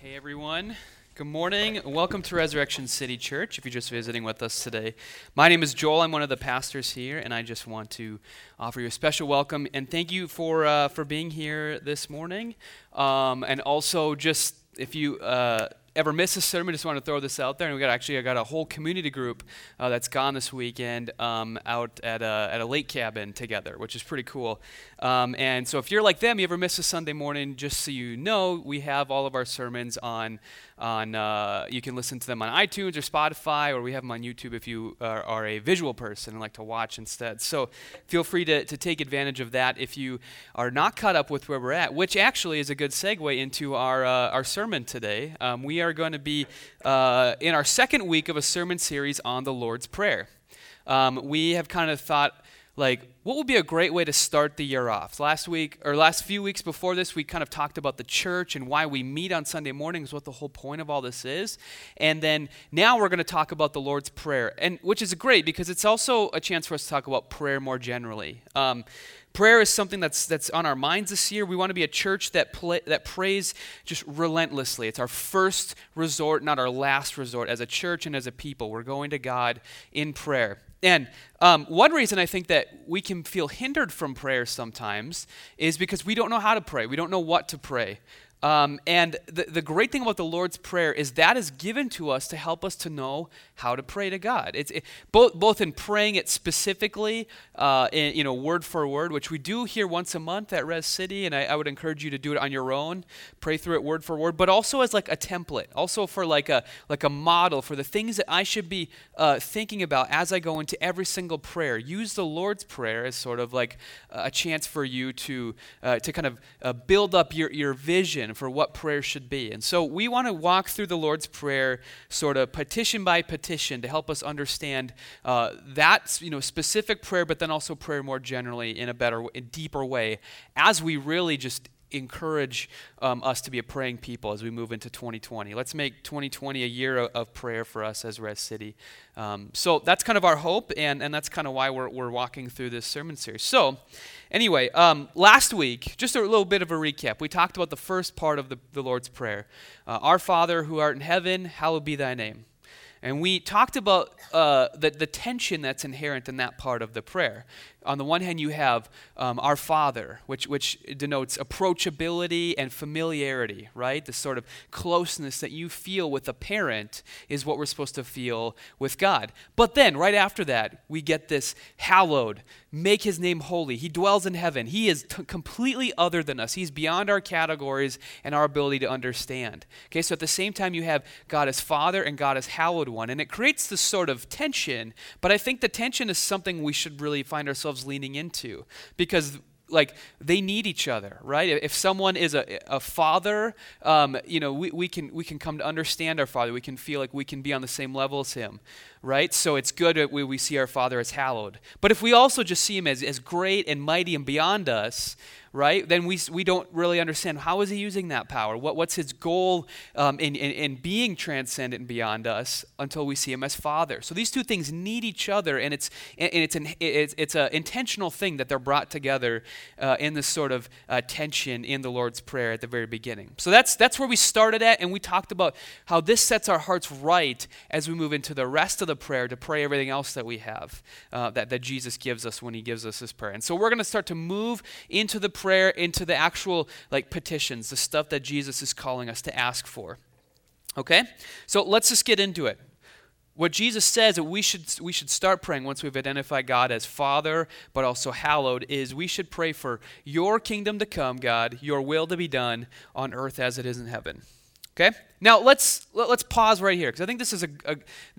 Hey everyone. Good morning. Welcome to Resurrection City Church if you're just visiting with us today. My name is Joel. I'm one of the pastors here, and I just want to offer you a special welcome and thank you for, uh, for being here this morning. Um, and also, just if you. Uh, ever miss a sermon, just want to throw this out there. And we got actually, I got a whole community group uh, that's gone this weekend um, out at a, at a lake cabin together, which is pretty cool. Um, and so if you're like them, you ever miss a Sunday morning, just so you know, we have all of our sermons on on uh, you can listen to them on itunes or spotify or we have them on youtube if you are, are, a visual person and like to watch instead. So feel free to, to take advantage of that if you are not caught up with where we're at which actually is a good segue into our, uh, our sermon today. Um, we are going to be uh, in our second week of a sermon series on the lord's prayer. Um, we have kind of thought like what would be a great way to start the year off? Last week or last few weeks before this we kind of talked about the church and why we meet on sunday mornings what the whole point of all this is. And then now we're going to talk about the lord's prayer and which is great because it's also a chance for us to talk about prayer more generally. Um, prayer is something that's that's on our minds this year. We want to be a church that that prays just relentlessly. It's our first resort not our last resort. As a church and as a people we're going to god in prayer and um, one reason I think that we can feel hindered from prayer sometimes is because we don't know how to pray. We don't know what to pray. Um, and the, the great thing about the Lord's Prayer is that is given to us to help us to know how to pray to God. It's it, both, both in praying it specifically, uh, in, you know, word for word, which we do here once a month at Res City, and I, I, would encourage you to do it on your own, pray through it word for word, but also as like a template, also for like a like a model for the things that I should be uh, thinking about as I go into every single prayer. Use the Lord's Prayer as sort of like a chance for you to uh, to kind of uh, build up your your vision vision for what prayer should be. And so we want to walk through the Lord's Prayer sort of petition by petition to help us understand uh, that you know, specific prayer, but then also prayer more generally in a better, a deeper way as we really just encourage um, us to be a praying people as we move into 2020. Let's make 2020 a year of, prayer for us as Res City. Um, so that's kind of our hope, and, and that's kind of why we're, we're walking through this sermon series. So, Anyway, um, last week, just a little bit of a recap. We talked about the first part of the, the Lord's Prayer uh, Our Father who art in heaven, hallowed be thy name. And we talked about uh, the, the tension that's inherent in that part of the prayer on the one hand, you have um, our Father, which, which denotes approachability and familiarity, right? The sort of closeness that you feel with a parent is what we're supposed to feel with God. But then, right after that, we get this hallowed, make his name holy. He dwells in heaven. He is t- completely other than us, he's beyond our categories and our ability to understand. Okay, so at the same time, you have God as Father and God as hallowed one. And it creates this sort of tension, but I think the tension is something we should really find ourselves leaning into. Because like they need each other right? If someone is a, a father um, you know we, we can we can come to understand our father. We can feel like we can be on the same level as him right? So it's good that we, we see our father as hallowed. But if we also just see him as, as great and mighty and beyond us right? Then we, we don't really understand how is he using that power? What, what's his goal um, in, in, in, being transcendent and beyond us until we see him as Father? So these two things need each other, and it's, and it's, an, it's, it's an intentional thing that they're brought together uh, in this sort of uh, tension in the Lord's Prayer at the very beginning. So that's, that's where we started at, and we talked about how this sets our hearts right as we move into the rest of the prayer to pray everything else that we have uh, that, that Jesus gives us when he gives us his prayer. And so we're going to start to move into the prayer into the actual like petitions, the stuff that Jesus is calling us to ask for. Okay? So let's just get into it. What Jesus says that we should we should start praying once we've identified God as Father, but also hallowed, is we should pray for your kingdom to come, God, your will to be done on earth as it is in heaven. Okay? Now let's let, us pause right here because I think this is a, a,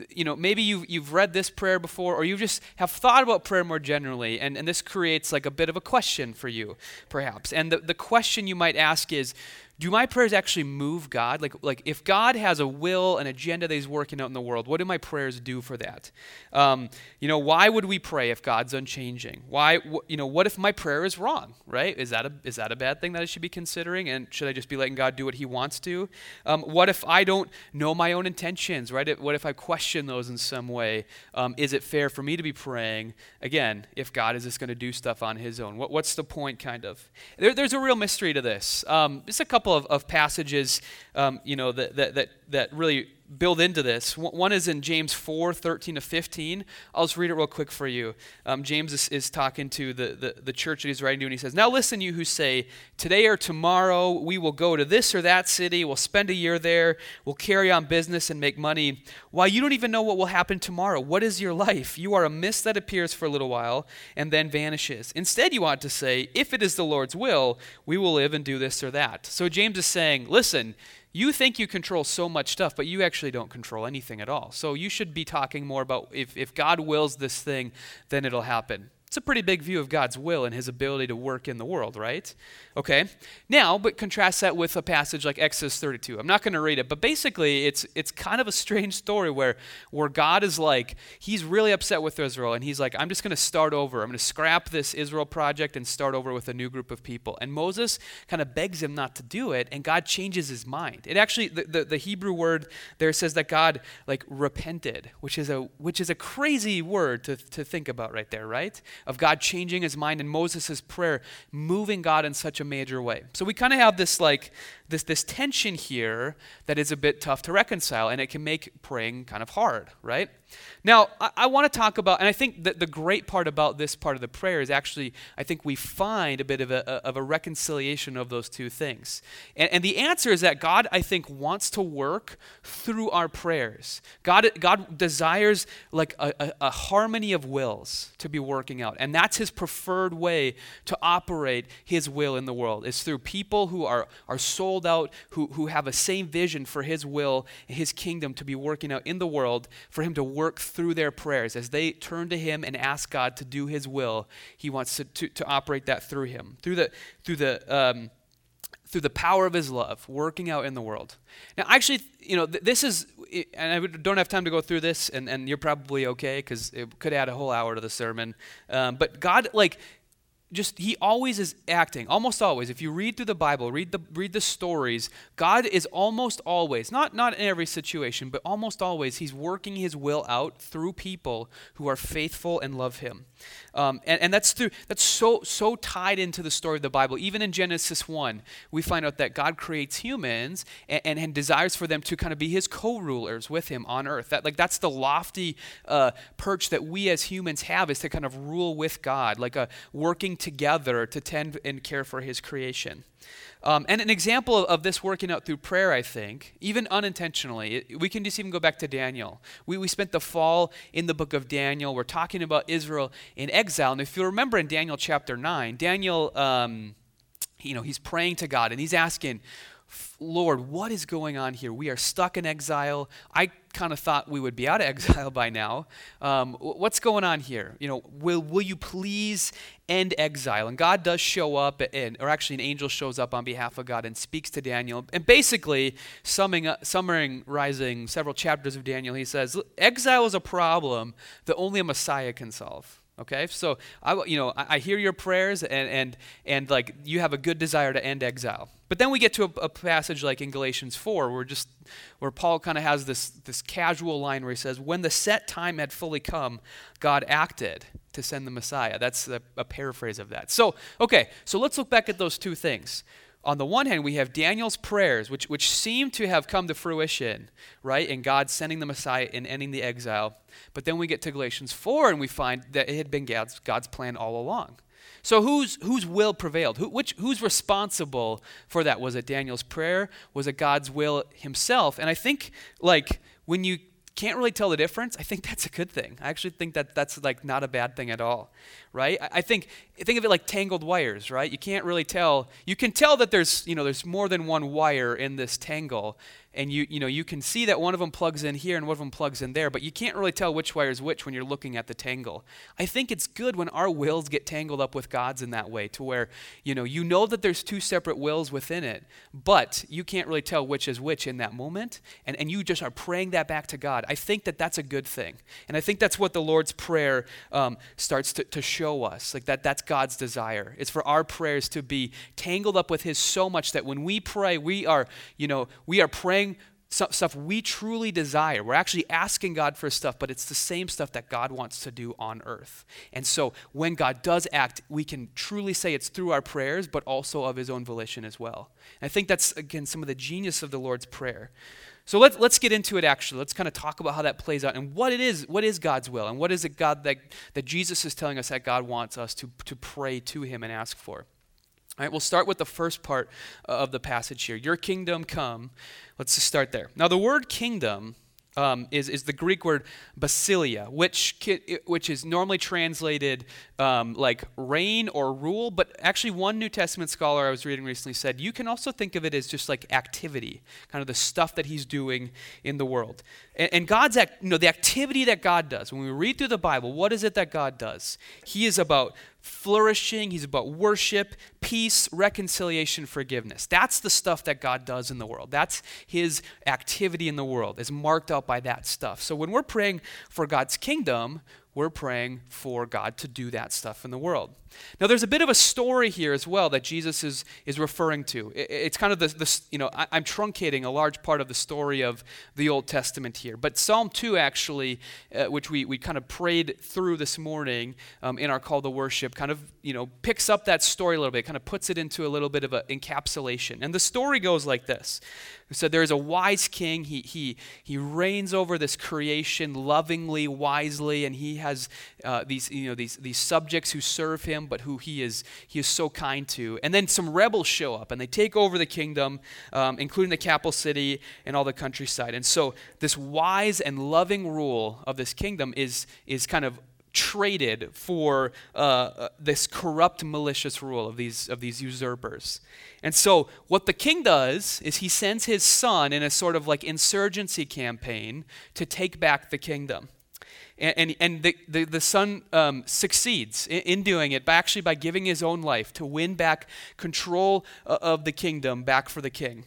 you know maybe you've, you've read this prayer before or you just have thought about prayer more generally and, and this creates like a bit of a question for you perhaps and the, the question you might ask is do my prayers actually move God? Like, like if God has a will, an agenda that He's working out in the world, what do my prayers do for that? Um, you know, why would we pray if God's unchanging? Why, wh- you know, what if my prayer is wrong? Right? Is that a is that a bad thing that I should be considering? And should I just be letting God do what He wants to? Um, what if I don't know my own intentions? Right? What if I question those in some way? Um, is it fair for me to be praying again if God is just going to do stuff on His own? What, what's the point? Kind of. There, there's a real mystery to this. Um, just a couple couple of, of passages, um, you know, that, that, that, that really build into this. One is in James 4 13 to 15. I'll just read it real quick for you. Um, James is, is talking to the, the, the, church that he's writing to, and he says, Now listen, you who say, Today or tomorrow we will go to this or that city, we'll spend a year there, we'll carry on business and make money. Why, you don't even know what will happen tomorrow. What is your life? You are a mist that appears for a little while and then vanishes. Instead, you ought to say, If it is the Lord's will, we will live and do this or that. So James is saying, Listen, you think you control so much stuff, but you actually don't control anything at all. So you should be talking more about if, if God wills this thing, then it'll happen. It's a pretty big view of God's will and his ability to work in the world, right? Okay. Now, but contrast that with a passage like Exodus 32. I'm not going to read it, but basically it's it's kind of a strange story where where God is like he's really upset with Israel and he's like I'm just going to start over. I'm going to scrap this Israel project and start over with a new group of people. And Moses kind of begs him not to do it and God changes his mind. It actually the, the, the Hebrew word there says that God like repented, which is a which is a crazy word to to think about right there, right? Of God changing his mind and Moses' prayer moving God in such a major way. So we kind of have this like this, this tension here that is a bit tough to reconcile, and it can make praying kind of hard, right? Now, I, I want to talk about, and I think that the great part about this part of the prayer is actually, I think we find a bit of a, of a reconciliation of those two things. And, and the answer is that God, I think, wants to work through our prayers. God, God desires like a, a, a harmony of wills to be working out, and that's his preferred way to operate his will in the world, is through people who are, are sold sold out, who, who have a same vision for His will His kingdom to be working out in the world, for Him to work through their prayers. As they turn to Him and ask God to do His will, He wants to, to, to operate that through Him, through the, through the, um, through the power of His love, working out in the world. Now, actually, you know, th- this is, and I don't have time to go through this, and, and you're probably okay because it could add a whole hour to the sermon. Um, but God, like, just he always is acting almost always. If you read through the bible read the read the stories god is almost always not not in every situation but almost always he's working his will out through people who are faithful and love him um, and, and that's through that's so so tied into the story of the bible even in genesis 1 we find out that god creates humans and, and, and desires for them to kind of be his co-rulers with him on earth that like that's the lofty uh, perch that we as humans have is to kind of rule with god like a working together to tend and care for his creation. Um, and an example of, of, this working out through prayer, I think, even unintentionally, we can just even go back to Daniel. We, we spent the fall in the book of Daniel. We're talking about Israel in exile. And if you remember in Daniel chapter 9, Daniel, um, you know, he's praying to God and he's asking, Lord, what is going on here? We are stuck in exile. I kind of thought we would be out of exile by now. Um, what's going on here? You know, will, will you please end exile? And God does show up, and, or actually, an angel shows up on behalf of God and speaks to Daniel. And basically, summing up, summarizing several chapters of Daniel, he says, Exile is a problem that only a Messiah can solve. Okay, so I, you know, I, I hear your prayers, and, and and like you have a good desire to end exile. But then we get to a, a passage like in Galatians 4, where just where Paul kind of has this this casual line where he says, "When the set time had fully come, God acted to send the Messiah." That's a, a paraphrase of that. So okay, so let's look back at those two things on the one hand, we have Daniel's prayers, which, which seem to have come to fruition, right? In God sending the Messiah and ending the exile. But then we get to Galatians 4 and we find that it had been God's, God's plan all along. So whose, whose will prevailed? Who, which, who's responsible for that? Was it Daniel's prayer? Was it God's will himself? And I think, like, when you can't really tell the difference, I think that's a good thing. I actually think that that's like not a bad thing at all, right? I think think of it like tangled wires, right? You can't really tell. You can tell that there's you know there's more than one wire in this tangle, and you you know you can see that one of them plugs in here and one of them plugs in there, but you can't really tell which wire is which when you're looking at the tangle. I think it's good when our wills get tangled up with God's in that way, to where you know you know that there's two separate wills within it, but you can't really tell which is which in that moment, and and you just are praying that back to God. I think that that's a good thing, and I think that's what the Lord's prayer um, starts to, to show us, like that that's God's desire. It's for our prayers to be tangled up with His so much that when we pray, we are you know we are praying praying stuff we truly desire. We're actually asking God for stuff, but it's the same stuff that God wants to do on earth. And so when God does act, we can truly say it's through our prayers, but also of his own volition as well. And I think that's, again, some of the genius of the Lord's Prayer. So let's, let's get into it actually. Let's kind of talk about how that plays out and what it is, what is God's will, and what is it God that, that Jesus is telling us that God wants us to, to pray to him and ask for. All right, we'll start with the first part uh, of the passage here. Your kingdom come. Let's just start there. Now, the word kingdom um, is, is the Greek word basileia, which, which is normally translated um, like reign or rule. But actually, one New Testament scholar I was reading recently said you can also think of it as just like activity, kind of the stuff that he's doing in the world. And, and God's, act, you know, the activity that God does, when we read through the Bible, what is it that God does? He is about flourishing, he's about worship, peace, reconciliation, forgiveness. That's the stuff that God does in the world. That's his activity in the world, is marked out by that stuff. So when we're praying for God's kingdom, we're praying for God to do that stuff in the world. Now, there's a bit of a story here as well that Jesus is, is referring to. it's kind of the, the you know, I, am truncating a large part of the story of the Old Testament here. But Psalm 2, actually, uh, which we, we kind of prayed through this morning um, in our call to worship, kind of, you know, picks up that story a little bit, kind of puts it into a little bit of an encapsulation. And the story goes like this. It said there is a wise king. He, he, he reigns over this creation lovingly, wisely, and he has uh, these, you know, these, these subjects who serve him, but who he is, he is so kind to. And then some rebels show up and they take over the kingdom, um, including the capital city and all the countryside. And so this wise and loving rule of this kingdom is, is kind of traded for uh, uh, this corrupt, malicious rule of these, of these usurpers. And so, what the king does is he sends his son in a sort of like insurgency campaign to take back the kingdom. And, and, and the, the, the son um, succeeds in, in, doing it by actually by giving his own life to win back control uh, of the kingdom back for the king.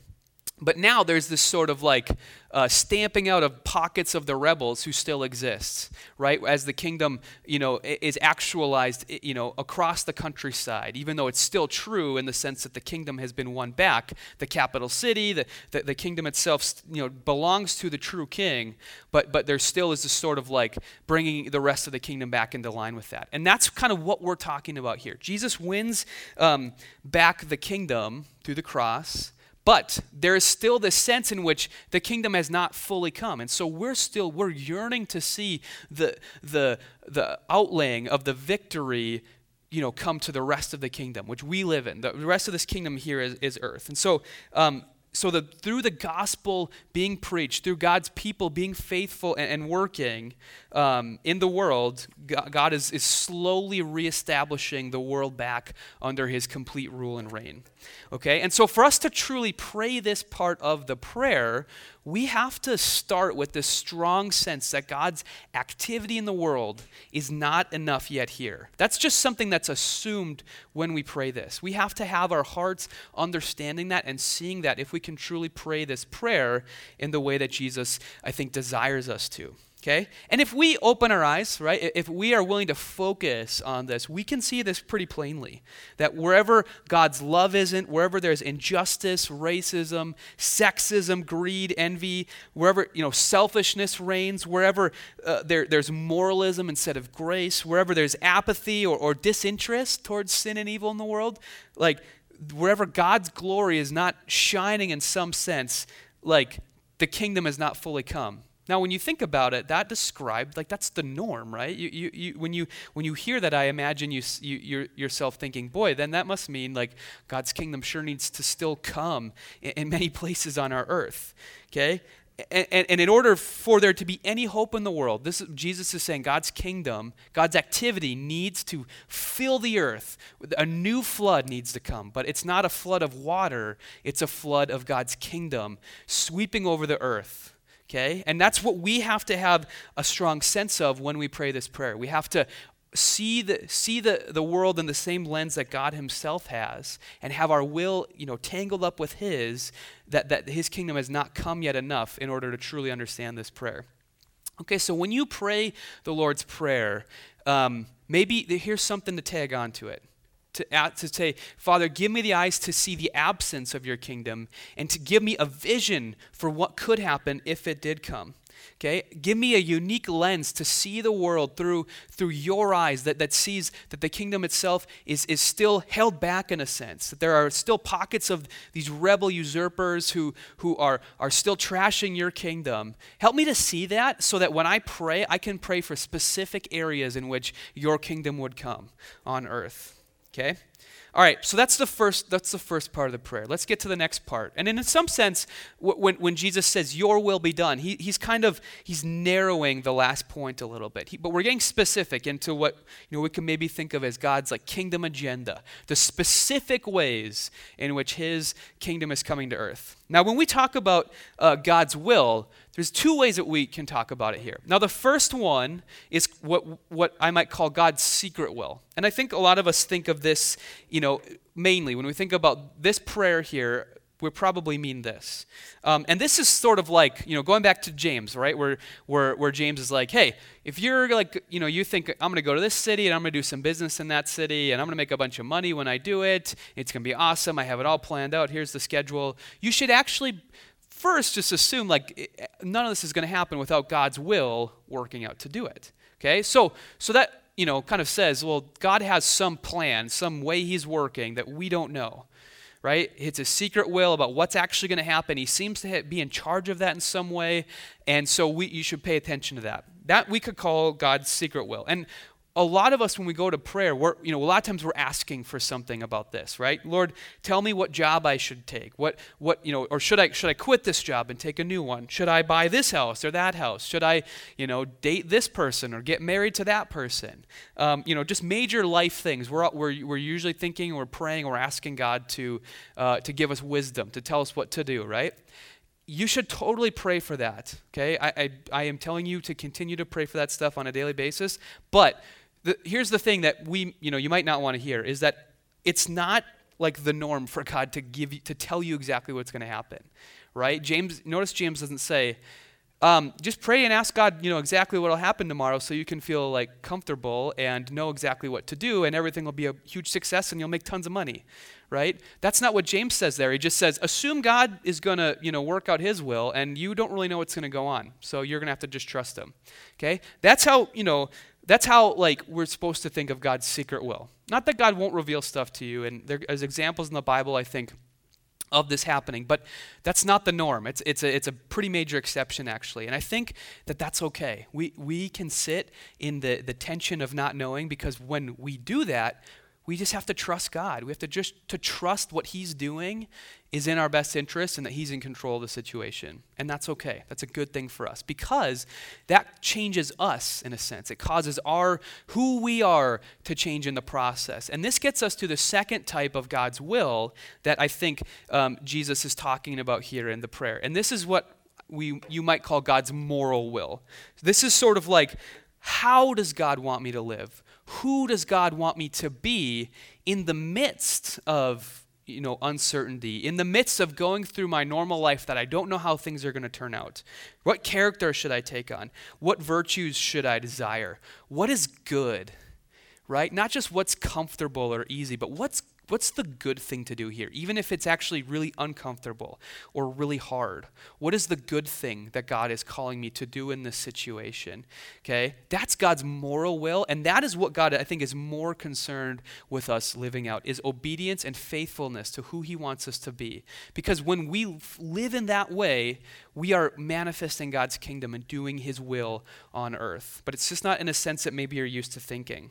But now there's this sort of like uh, stamping out of pockets of the rebels who still exists, right? As the kingdom, you know, is actualized, you know, across the countryside, even though it's still true in the sense that the kingdom has been won back. The capital city, the, the, the kingdom itself, you know, belongs to the true king, but, but there still is this sort of like bringing the rest of the kingdom back into line with that. And that's kind of what we're talking about here. Jesus wins um, back the kingdom through the cross but there is still this sense in which the kingdom has not fully come. And so we're still, we're yearning to see the, the, the outlaying of the victory you know, come to the rest of the kingdom, which we live in. The rest of this kingdom here is, is earth. And so um, so that through the gospel being preached, through God's people being faithful and, and working um, in the world, God is, is slowly reestablishing the world back under his complete rule and reign. Okay? And so for us to truly pray this part of the prayer, we have to start with this strong sense that God's activity in the world is not enough yet here. That's just something that's assumed when we pray this. We have to have our hearts understanding that and seeing that if we can truly pray this prayer in the way that Jesus, I think, desires us to. Okay? And if we open our eyes, right, if we are willing to focus on this, we can see this pretty plainly. That wherever God's love isn't, wherever there's injustice, racism, sexism, greed, envy, wherever, you know, selfishness reigns, wherever uh, there, there's moralism instead of grace, wherever there's apathy or, or disinterest towards sin and evil in the world, like wherever God's glory is not shining in some sense, like the kingdom has not fully come now, when you think about it, that described like that's the norm, right? You, you, you, when you when you hear that, I imagine you, you yourself thinking, boy, then that must mean like God's kingdom sure needs to still come in, in many places on our earth. Okay, and, and, and, in order for there to be any hope in the world, this is, Jesus is saying God's kingdom, God's activity needs to fill the earth. A new flood needs to come, but it's not a flood of water; it's a flood of God's kingdom sweeping over the earth Okay? And that's what we have to have a strong sense of when we pray this prayer. We have to see the see the, the world in the same lens that God himself has and have our will, you know, tangled up with his that, that his kingdom has not come yet enough in order to truly understand this prayer. Okay, so when you pray the Lord's Prayer, um, maybe here's something to tag on to it. To, to say, Father, give me the eyes to see the absence of your kingdom and to give me a vision for what could happen if it did come. Okay? Give me a unique lens to see the world through, through your eyes that, that sees that the kingdom itself is, is still held back in a sense, that there are still pockets of these rebel usurpers who, who are, are still trashing your kingdom. Help me to see that so that when I pray, I can pray for specific areas in which your kingdom would come on earth. Okay? All right, so that's the first that's the first part of the prayer. Let's get to the next part. And in some sense, when, when Jesus says "Your will be done," he, he's kind of he's narrowing the last point a little bit. He, but we're getting specific into what you know we can maybe think of as God's like kingdom agenda, the specific ways in which His kingdom is coming to earth. Now, when we talk about uh, God's will, there's two ways that we can talk about it here. Now, the first one is what, what I might call God's secret will. And I think a lot of us think of this, you know, mainly when we think about this prayer here, we probably mean this. Um, and this is sort of like, you know, going back to James, right? Where, where, where James is like, hey, if you're like, you know, you think I'm going to go to this city and I'm going to do some business in that city and I'm going to make a bunch of money when I do it, it's going to be awesome. I have it all planned out. Here's the schedule. You should actually first just assume like none of this is going to happen without God's will working out to do it. Okay? So so that, you know, kind of says, well, God has some plan, some way he's working that we don't know. Right? It's a secret will about what's actually going to happen. He seems to be in charge of that in some way, and so we, you should pay attention to that. That we could call God's secret will. And a lot of us when we go to prayer we're you know a lot of times we're asking for something about this right? Lord tell me what job i should take. What what you know or should i should i quit this job and take a new one? Should i buy this house or that house? Should i you know date this person or get married to that person? Um, you know just major life things. We're, we're, we're usually thinking we're praying we're asking god to uh, to give us wisdom to tell us what to do right? You should totally pray for that okay? I, I, I am telling you to continue to pray for that stuff on a daily basis but the, here's the thing that we, you know, you might not want to hear is that it's not like the norm for God to give you, to tell you exactly what's going to happen, right? James, notice James doesn't say, um, just pray and ask God, you know, exactly what will happen tomorrow, so you can feel like comfortable and know exactly what to do, and everything will be a huge success, and you'll make tons of money, right? That's not what James says there. He just says, assume God is going to, you know, work out His will, and you don't really know what's going to go on, so you're going to have to just trust Him. Okay, that's how you know that's how like we're supposed to think of God's secret will. Not that God won't reveal stuff to you, and there's examples in the Bible, I think, of this happening, but that's not the norm. It's, it's, a, it's a pretty major exception, actually. And I think that that's okay. We, we can sit in the, the tension of not knowing because when we do that, we just have to trust God. We have to just to trust what he's doing is in our best interest and that he's in control of the situation. And that's okay. That's a good thing for us because that changes us in a sense. It causes our who we are to change in the process. And this gets us to the second type of God's will that I think um, Jesus is talking about here in the prayer. And this is what we you might call God's moral will. This is sort of like how does God want me to live? Who does God want me to be in the midst of you know uncertainty in the midst of going through my normal life that I don't know how things are going to turn out? What character should I take on? What virtues should I desire? What is good right? Not just what's comfortable or easy but what's what's the good thing to do here, even if it's actually really uncomfortable or really hard? What is the good thing that God is calling me to do in this situation? Okay? That's God's moral will, and that is what God, I think, is more concerned with us living out, is obedience and faithfulness to who He wants us to be. Because when we live in that way, we are manifesting God's kingdom and doing His will on earth. But it's just not in a sense that maybe you're used to thinking.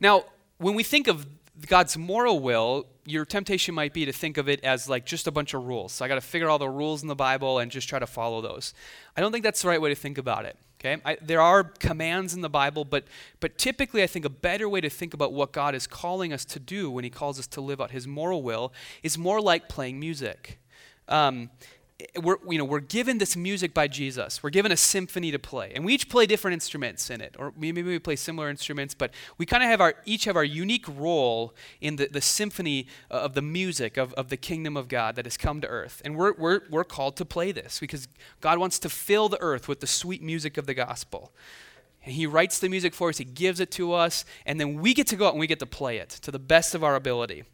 Now, when we think of God's moral will, your temptation might be to think of it as like just a bunch of rules. So I got to figure out all the rules in the Bible and just try to follow those. I don't think that's the right way to think about it. Okay, I, there are commands in the Bible, but but typically I think a better way to think about what God is calling us to do when He calls us to live out His moral will is more like playing music. Um, we're, you know, we're given this music by Jesus. We're given a symphony to play. And we each play different instruments in it. Or maybe we play similar instruments, but we kind of have our, each have our unique role in the, the symphony uh, of the music of, of the kingdom of God that has come to earth. And we're, we're, we're called to play this because God wants to fill the earth with the sweet music of the gospel. and he writes the music for us, he gives it to us, and then we get to go out and we get to play it to the best of our ability.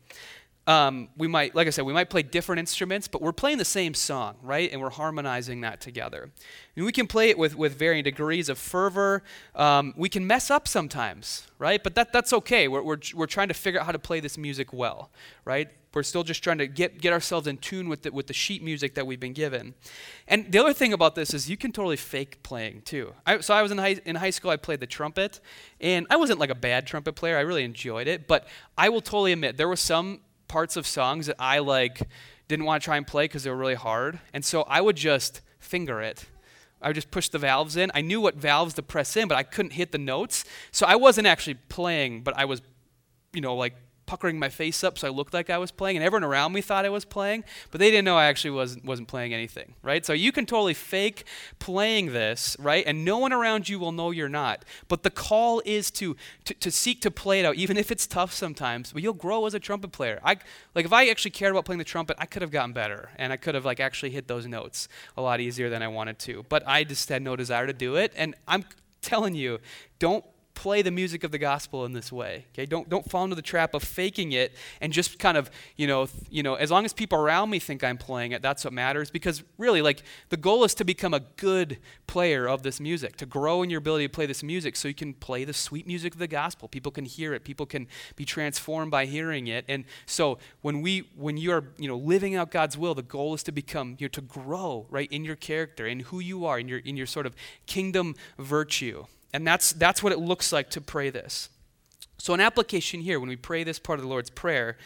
Um, we might, like I said, we might play different instruments, but we're playing the same song, right? And we're harmonizing that together. And we can play it with, with varying degrees of fervor. Um, we can mess up sometimes, right? But that, that's okay. We're, we're, we're trying to figure out how to play this music well, right? We're still just trying to get, get ourselves in tune with the, with the sheet music that we've been given. And the other thing about this is you can totally fake playing too. I, so I was in high, in high school, I played the trumpet, and I wasn't like a bad trumpet player. I really enjoyed it. But I will totally admit, there were some parts of songs that I like didn't want to try and play because they were really hard. And so I would just finger it. I would just push the valves in. I knew what valves to press in, but I couldn't hit the notes. So I wasn't actually playing, but I was, you know, like puckering my face up so I looked like I was playing, and everyone around me thought I was playing, but they didn't know I actually wasn't, wasn't playing anything, right? So you can totally fake playing this, right? And no one around you will know you're not. But the call is to, to, to seek to play it out, even if it's tough sometimes, but you'll grow as a trumpet player. I, like if I actually cared about playing the trumpet, I could have gotten better, and I could have like actually hit those notes a lot easier than I wanted to. But I just had no desire to do it, and I'm telling you, don't play the music of the gospel in this way. Okay, don't don't fall into the trap of faking it and just kind of you know th- you know as long as people around me think I'm playing it, that's what matters. Because really, like the goal is to become a good player of this music, to grow in your ability to play this music, so you can play the sweet music of the gospel. People can hear it. People can be transformed by hearing it. And so when we when you are you know living out God's will, the goal is to become you know to grow right in your character, in who you are, in your in your sort of kingdom virtue. And that's, that's what it looks like to pray this. So, an application here, when we pray this part of the Lord's Prayer,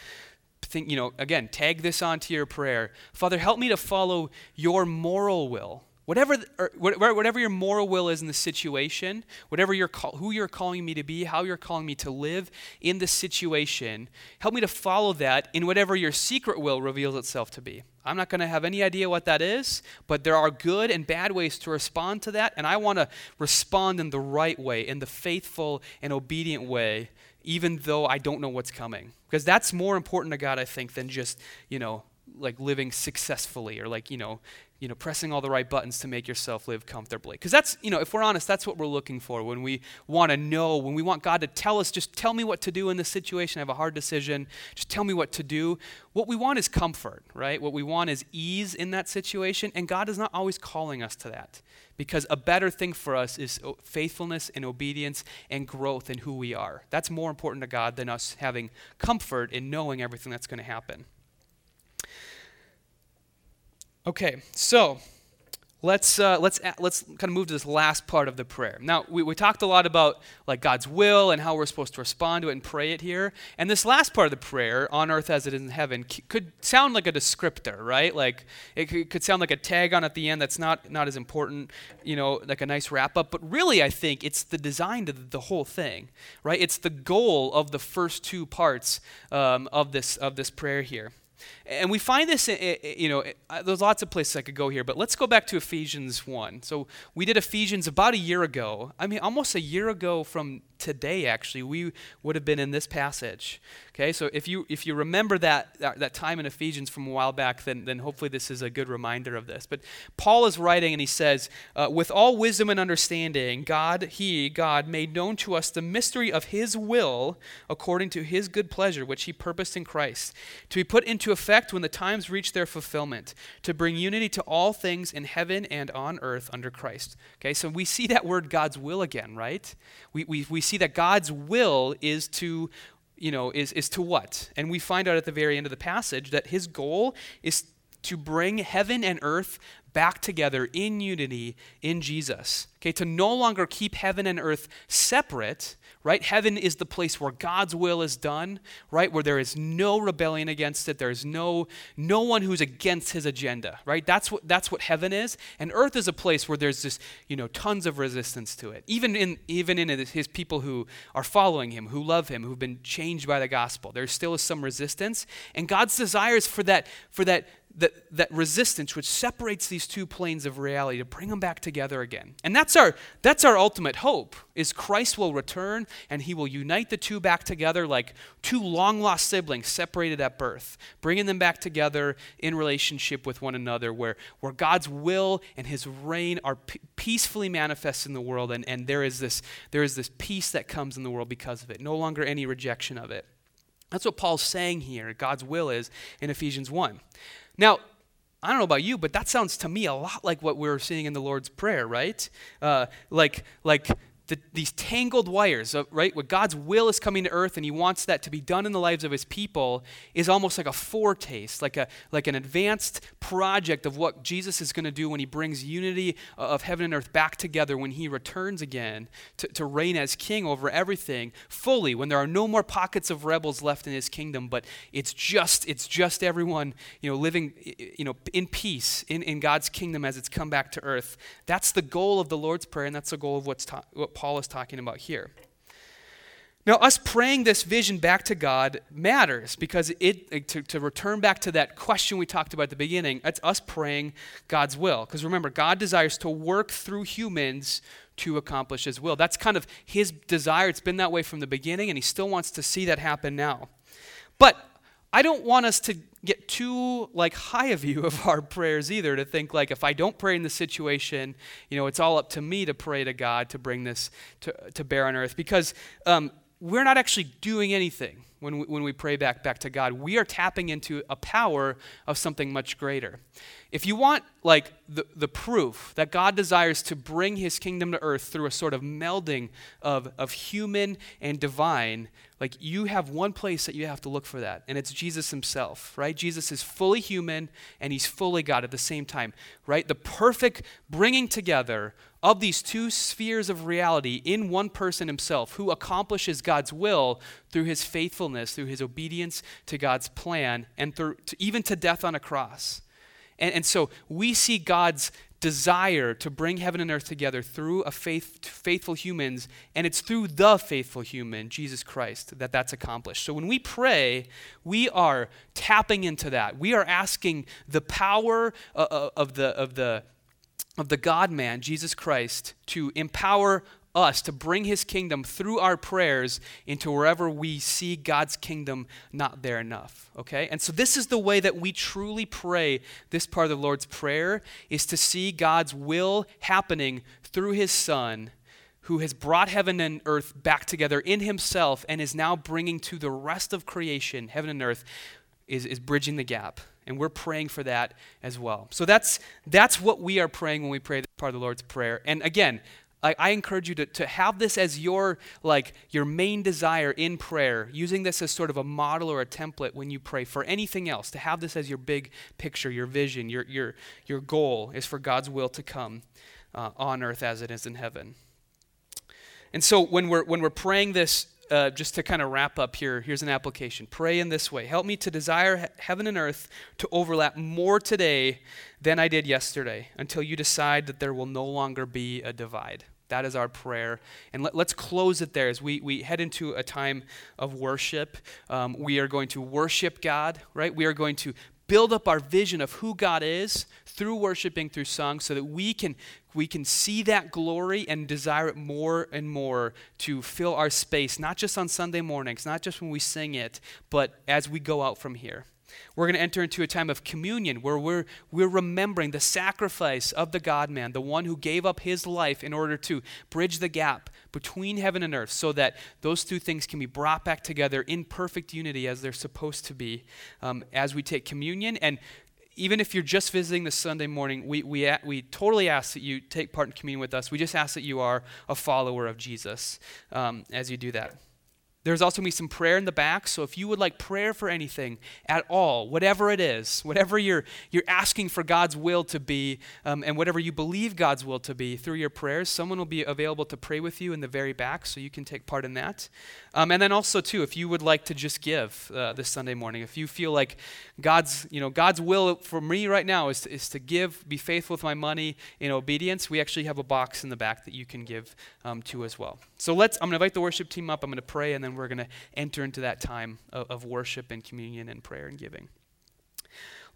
think, you know, again, tag this onto your prayer. Father, help me to follow your moral will. Whatever, whatever your moral will is in the situation, whatever you're call, who you're calling me to be, how you're calling me to live in the situation, help me to follow that in whatever your secret will reveals itself to be. I'm not going to have any idea what that is, but there are good and bad ways to respond to that, and I want to respond in the right way, in the faithful and obedient way, even though I don't know what's coming. Because that's more important to God, I think, than just, you know, like living successfully or like, you know, you know, pressing all the right buttons to make yourself live comfortably. Because that's, you know, if we're honest, that's what we're looking for when we want to know, when we want God to tell us, just tell me what to do in this situation. I have a hard decision. Just tell me what to do. What we want is comfort, right? What we want is ease in that situation. And God is not always calling us to that. Because a better thing for us is oh, faithfulness and obedience and growth in who we are. That's more important to God than us having comfort in knowing everything that's going to happen. Okay, so let's uh, let's let's kind of move to this last part of the prayer. Now we, we talked a lot about like God's will and how we're supposed to respond to it and pray it here. And this last part of the prayer, on earth as it is in heaven, c- could sound like a descriptor, right? Like it could, could sound like a tag on at the end that's not not as important, you know, like a nice wrap up. But really, I think it's the design to the whole thing, right? It's the goal of the first two parts um, of this of this prayer here. And we find this, you know, there's lots of places I could go here, but let's go back to Ephesians 1. So we did Ephesians about a year ago. I mean, almost a year ago from today, actually, we would have been in this passage. Okay, so if you, if you remember that, that, that time in Ephesians from a while back, then, then hopefully this is a good reminder of this. But Paul is writing and he says, uh, With all wisdom and understanding, God, He, God, made known to us the mystery of His will according to His good pleasure, which He purposed in Christ, to be put into effect when the times reach their fulfillment, to bring unity to all things in heaven and on earth under Christ. Okay, so we see that word God's will again, right? We, we, we see that God's will is to you know, is, is to what? And we find out at the very end of the passage that his goal is to bring heaven and earth back together in unity in Jesus. Okay, to no longer keep heaven and earth separate, right? Heaven is the place where God's will is done, right? Where there is no rebellion against it. There is no no one who's against his agenda, right? That's what that's what heaven is. And earth is a place where there's just, you know, tons of resistance to it. Even in even in his people who are following him, who love him, who've been changed by the gospel. There still is some resistance. And God's desire is for that for that that, that resistance which separates these two planes of reality to bring them back together again. And that's our, that's our ultimate hope is Christ will return and he will unite the two back together like two long-lost siblings separated at birth, bringing them back together in relationship with one another where, where God's will and his reign are p- peacefully manifest in the world and, and there, is this, there is this peace that comes in the world because of it, no longer any rejection of it. That's what Paul's saying here, God's will is in Ephesians 1. Now, I don't know about you, but that sounds to me a lot like what we're seeing in the Lord's Prayer, right? Uh, like, like the, these tangled wires, of, right? What God's will is coming to earth and he wants that to be done in the lives of his people is almost like a foretaste, like, a, like an advanced project of what Jesus is going to do when he brings unity uh, of heaven and earth back together when he returns again to, to reign as king over everything fully, when there are no more pockets of rebels left in his kingdom, but it's just, it's just everyone, you know, living, you know, in peace in, in God's kingdom as it's come back to earth. That's the goal of the Lord's Prayer and that's the goal of what's taught. what Paul is talking about here. Now, us praying this vision back to God matters because it, to, to return back to that question we talked about at the beginning, it's us praying God's will. Because remember, God desires to work through humans to accomplish His will. That's kind of His desire. It's been that way from the beginning, and He still wants to see that happen now. But I don't want us to get too like high a view of our prayers either to think like if I don't pray in this situation, you know, it's all up to me to pray to God to bring this to, to bear on earth. Because um, we're not actually doing anything when we, when we pray back back to God. We are tapping into a power of something much greater. If you want like the, the proof that God desires to bring his kingdom to earth through a sort of melding of, of human and divine, like you have one place that you have to look for that, and it's Jesus himself, right? Jesus is fully human and he's fully God at the same time, right? The perfect bringing together of these two spheres of reality in one person himself who accomplishes God's will through his faithfulness, through his obedience to God's plan, and through to, even to death on a cross. And, and so we see God's desire to bring heaven and earth together through a faith, faithful humans, and it's through the faithful human, Jesus Christ, that that's accomplished. So when we pray, we are tapping into that. We are asking the power uh, uh, of the, of the, of the God man, Jesus Christ, to empower us to bring his kingdom through our prayers into wherever we see God's kingdom not there enough. Okay? And so this is the way that we truly pray this part of the Lord's Prayer is to see God's will happening through his son who has brought heaven and earth back together in himself and is now bringing to the rest of creation, heaven and earth, is, is bridging the gap. And we're praying for that as well. So that's, that's what we are praying when we pray this part of the Lord's Prayer. And again, I, I encourage you to, to have this as your like your main desire in prayer, using this as sort of a model or a template when you pray for anything else, to have this as your big picture, your vision, your, your, your goal is for God's will to come uh, on earth as it is in heaven. And so when we're, when we're praying this, uh, just to kind of wrap up here, here's an application. Pray in this way Help me to desire he- heaven and earth to overlap more today than I did yesterday until you decide that there will no longer be a divide. That is our prayer. And let, us close it there as we, we head into a time of worship. Um, we are going to worship God, right? We are going to build up our vision of who God is through worshiping through song so that we can we can see that glory and desire it more and more to fill our space not just on Sunday mornings not just when we sing it but as we go out from here we're going to enter into a time of communion where we're, we're remembering the sacrifice of the God man, the one who gave up his life in order to bridge the gap between heaven and earth so that those two things can be brought back together in perfect unity as they're supposed to be um, as we take communion. And even if you're just visiting this Sunday morning, we, we, we totally ask that you take part in communion with us. We just ask that you are a follower of Jesus um, as you do that. There's also going to be some prayer in the back. So if you would like prayer for anything at all, whatever it is, whatever you're, you're asking for God's will to be, um, and whatever you believe God's will to be through your prayers, someone will be available to pray with you in the very back so you can take part in that. Um, and then also, too, if you would like to just give uh, this Sunday morning, if you feel like God's, you know, God's will for me right now is to, is to give, be faithful with my money in obedience, we actually have a box in the back that you can give um, to as well. So let's, I'm going to invite the worship team up. I'm going to pray, and then we're going to enter into that time of, of worship and communion and prayer and giving.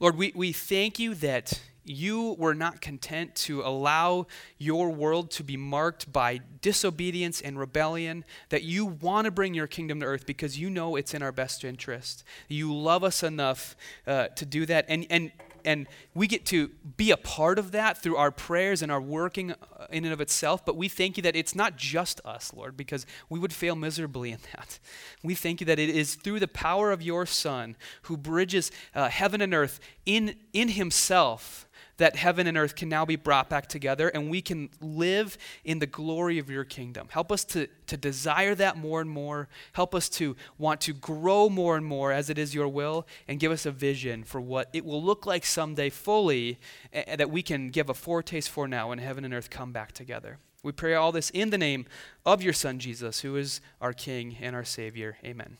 Lord, we, we thank you that you were not content to allow your world to be marked by disobedience and rebellion, that you want to bring your kingdom to earth because you know it's in our best interest. You love us enough uh, to do that. And, and, and we get to be a part of that through our prayers and our working uh, in and of itself. But we thank you that it's not just us, Lord, because we would fail miserably in that. We thank you that it is through the power of your Son who bridges uh, heaven and earth in, in himself that heaven and earth can now be brought back together and we can live in the glory of your kingdom. Help us to, to desire that more and more. Help us to want to grow more and more as it is your will and give us a vision for what it will look like someday fully uh, that we can give a foretaste for now when heaven and earth come back together. We pray all this in the name of your Son, Jesus, who is our King and our Savior. Amen.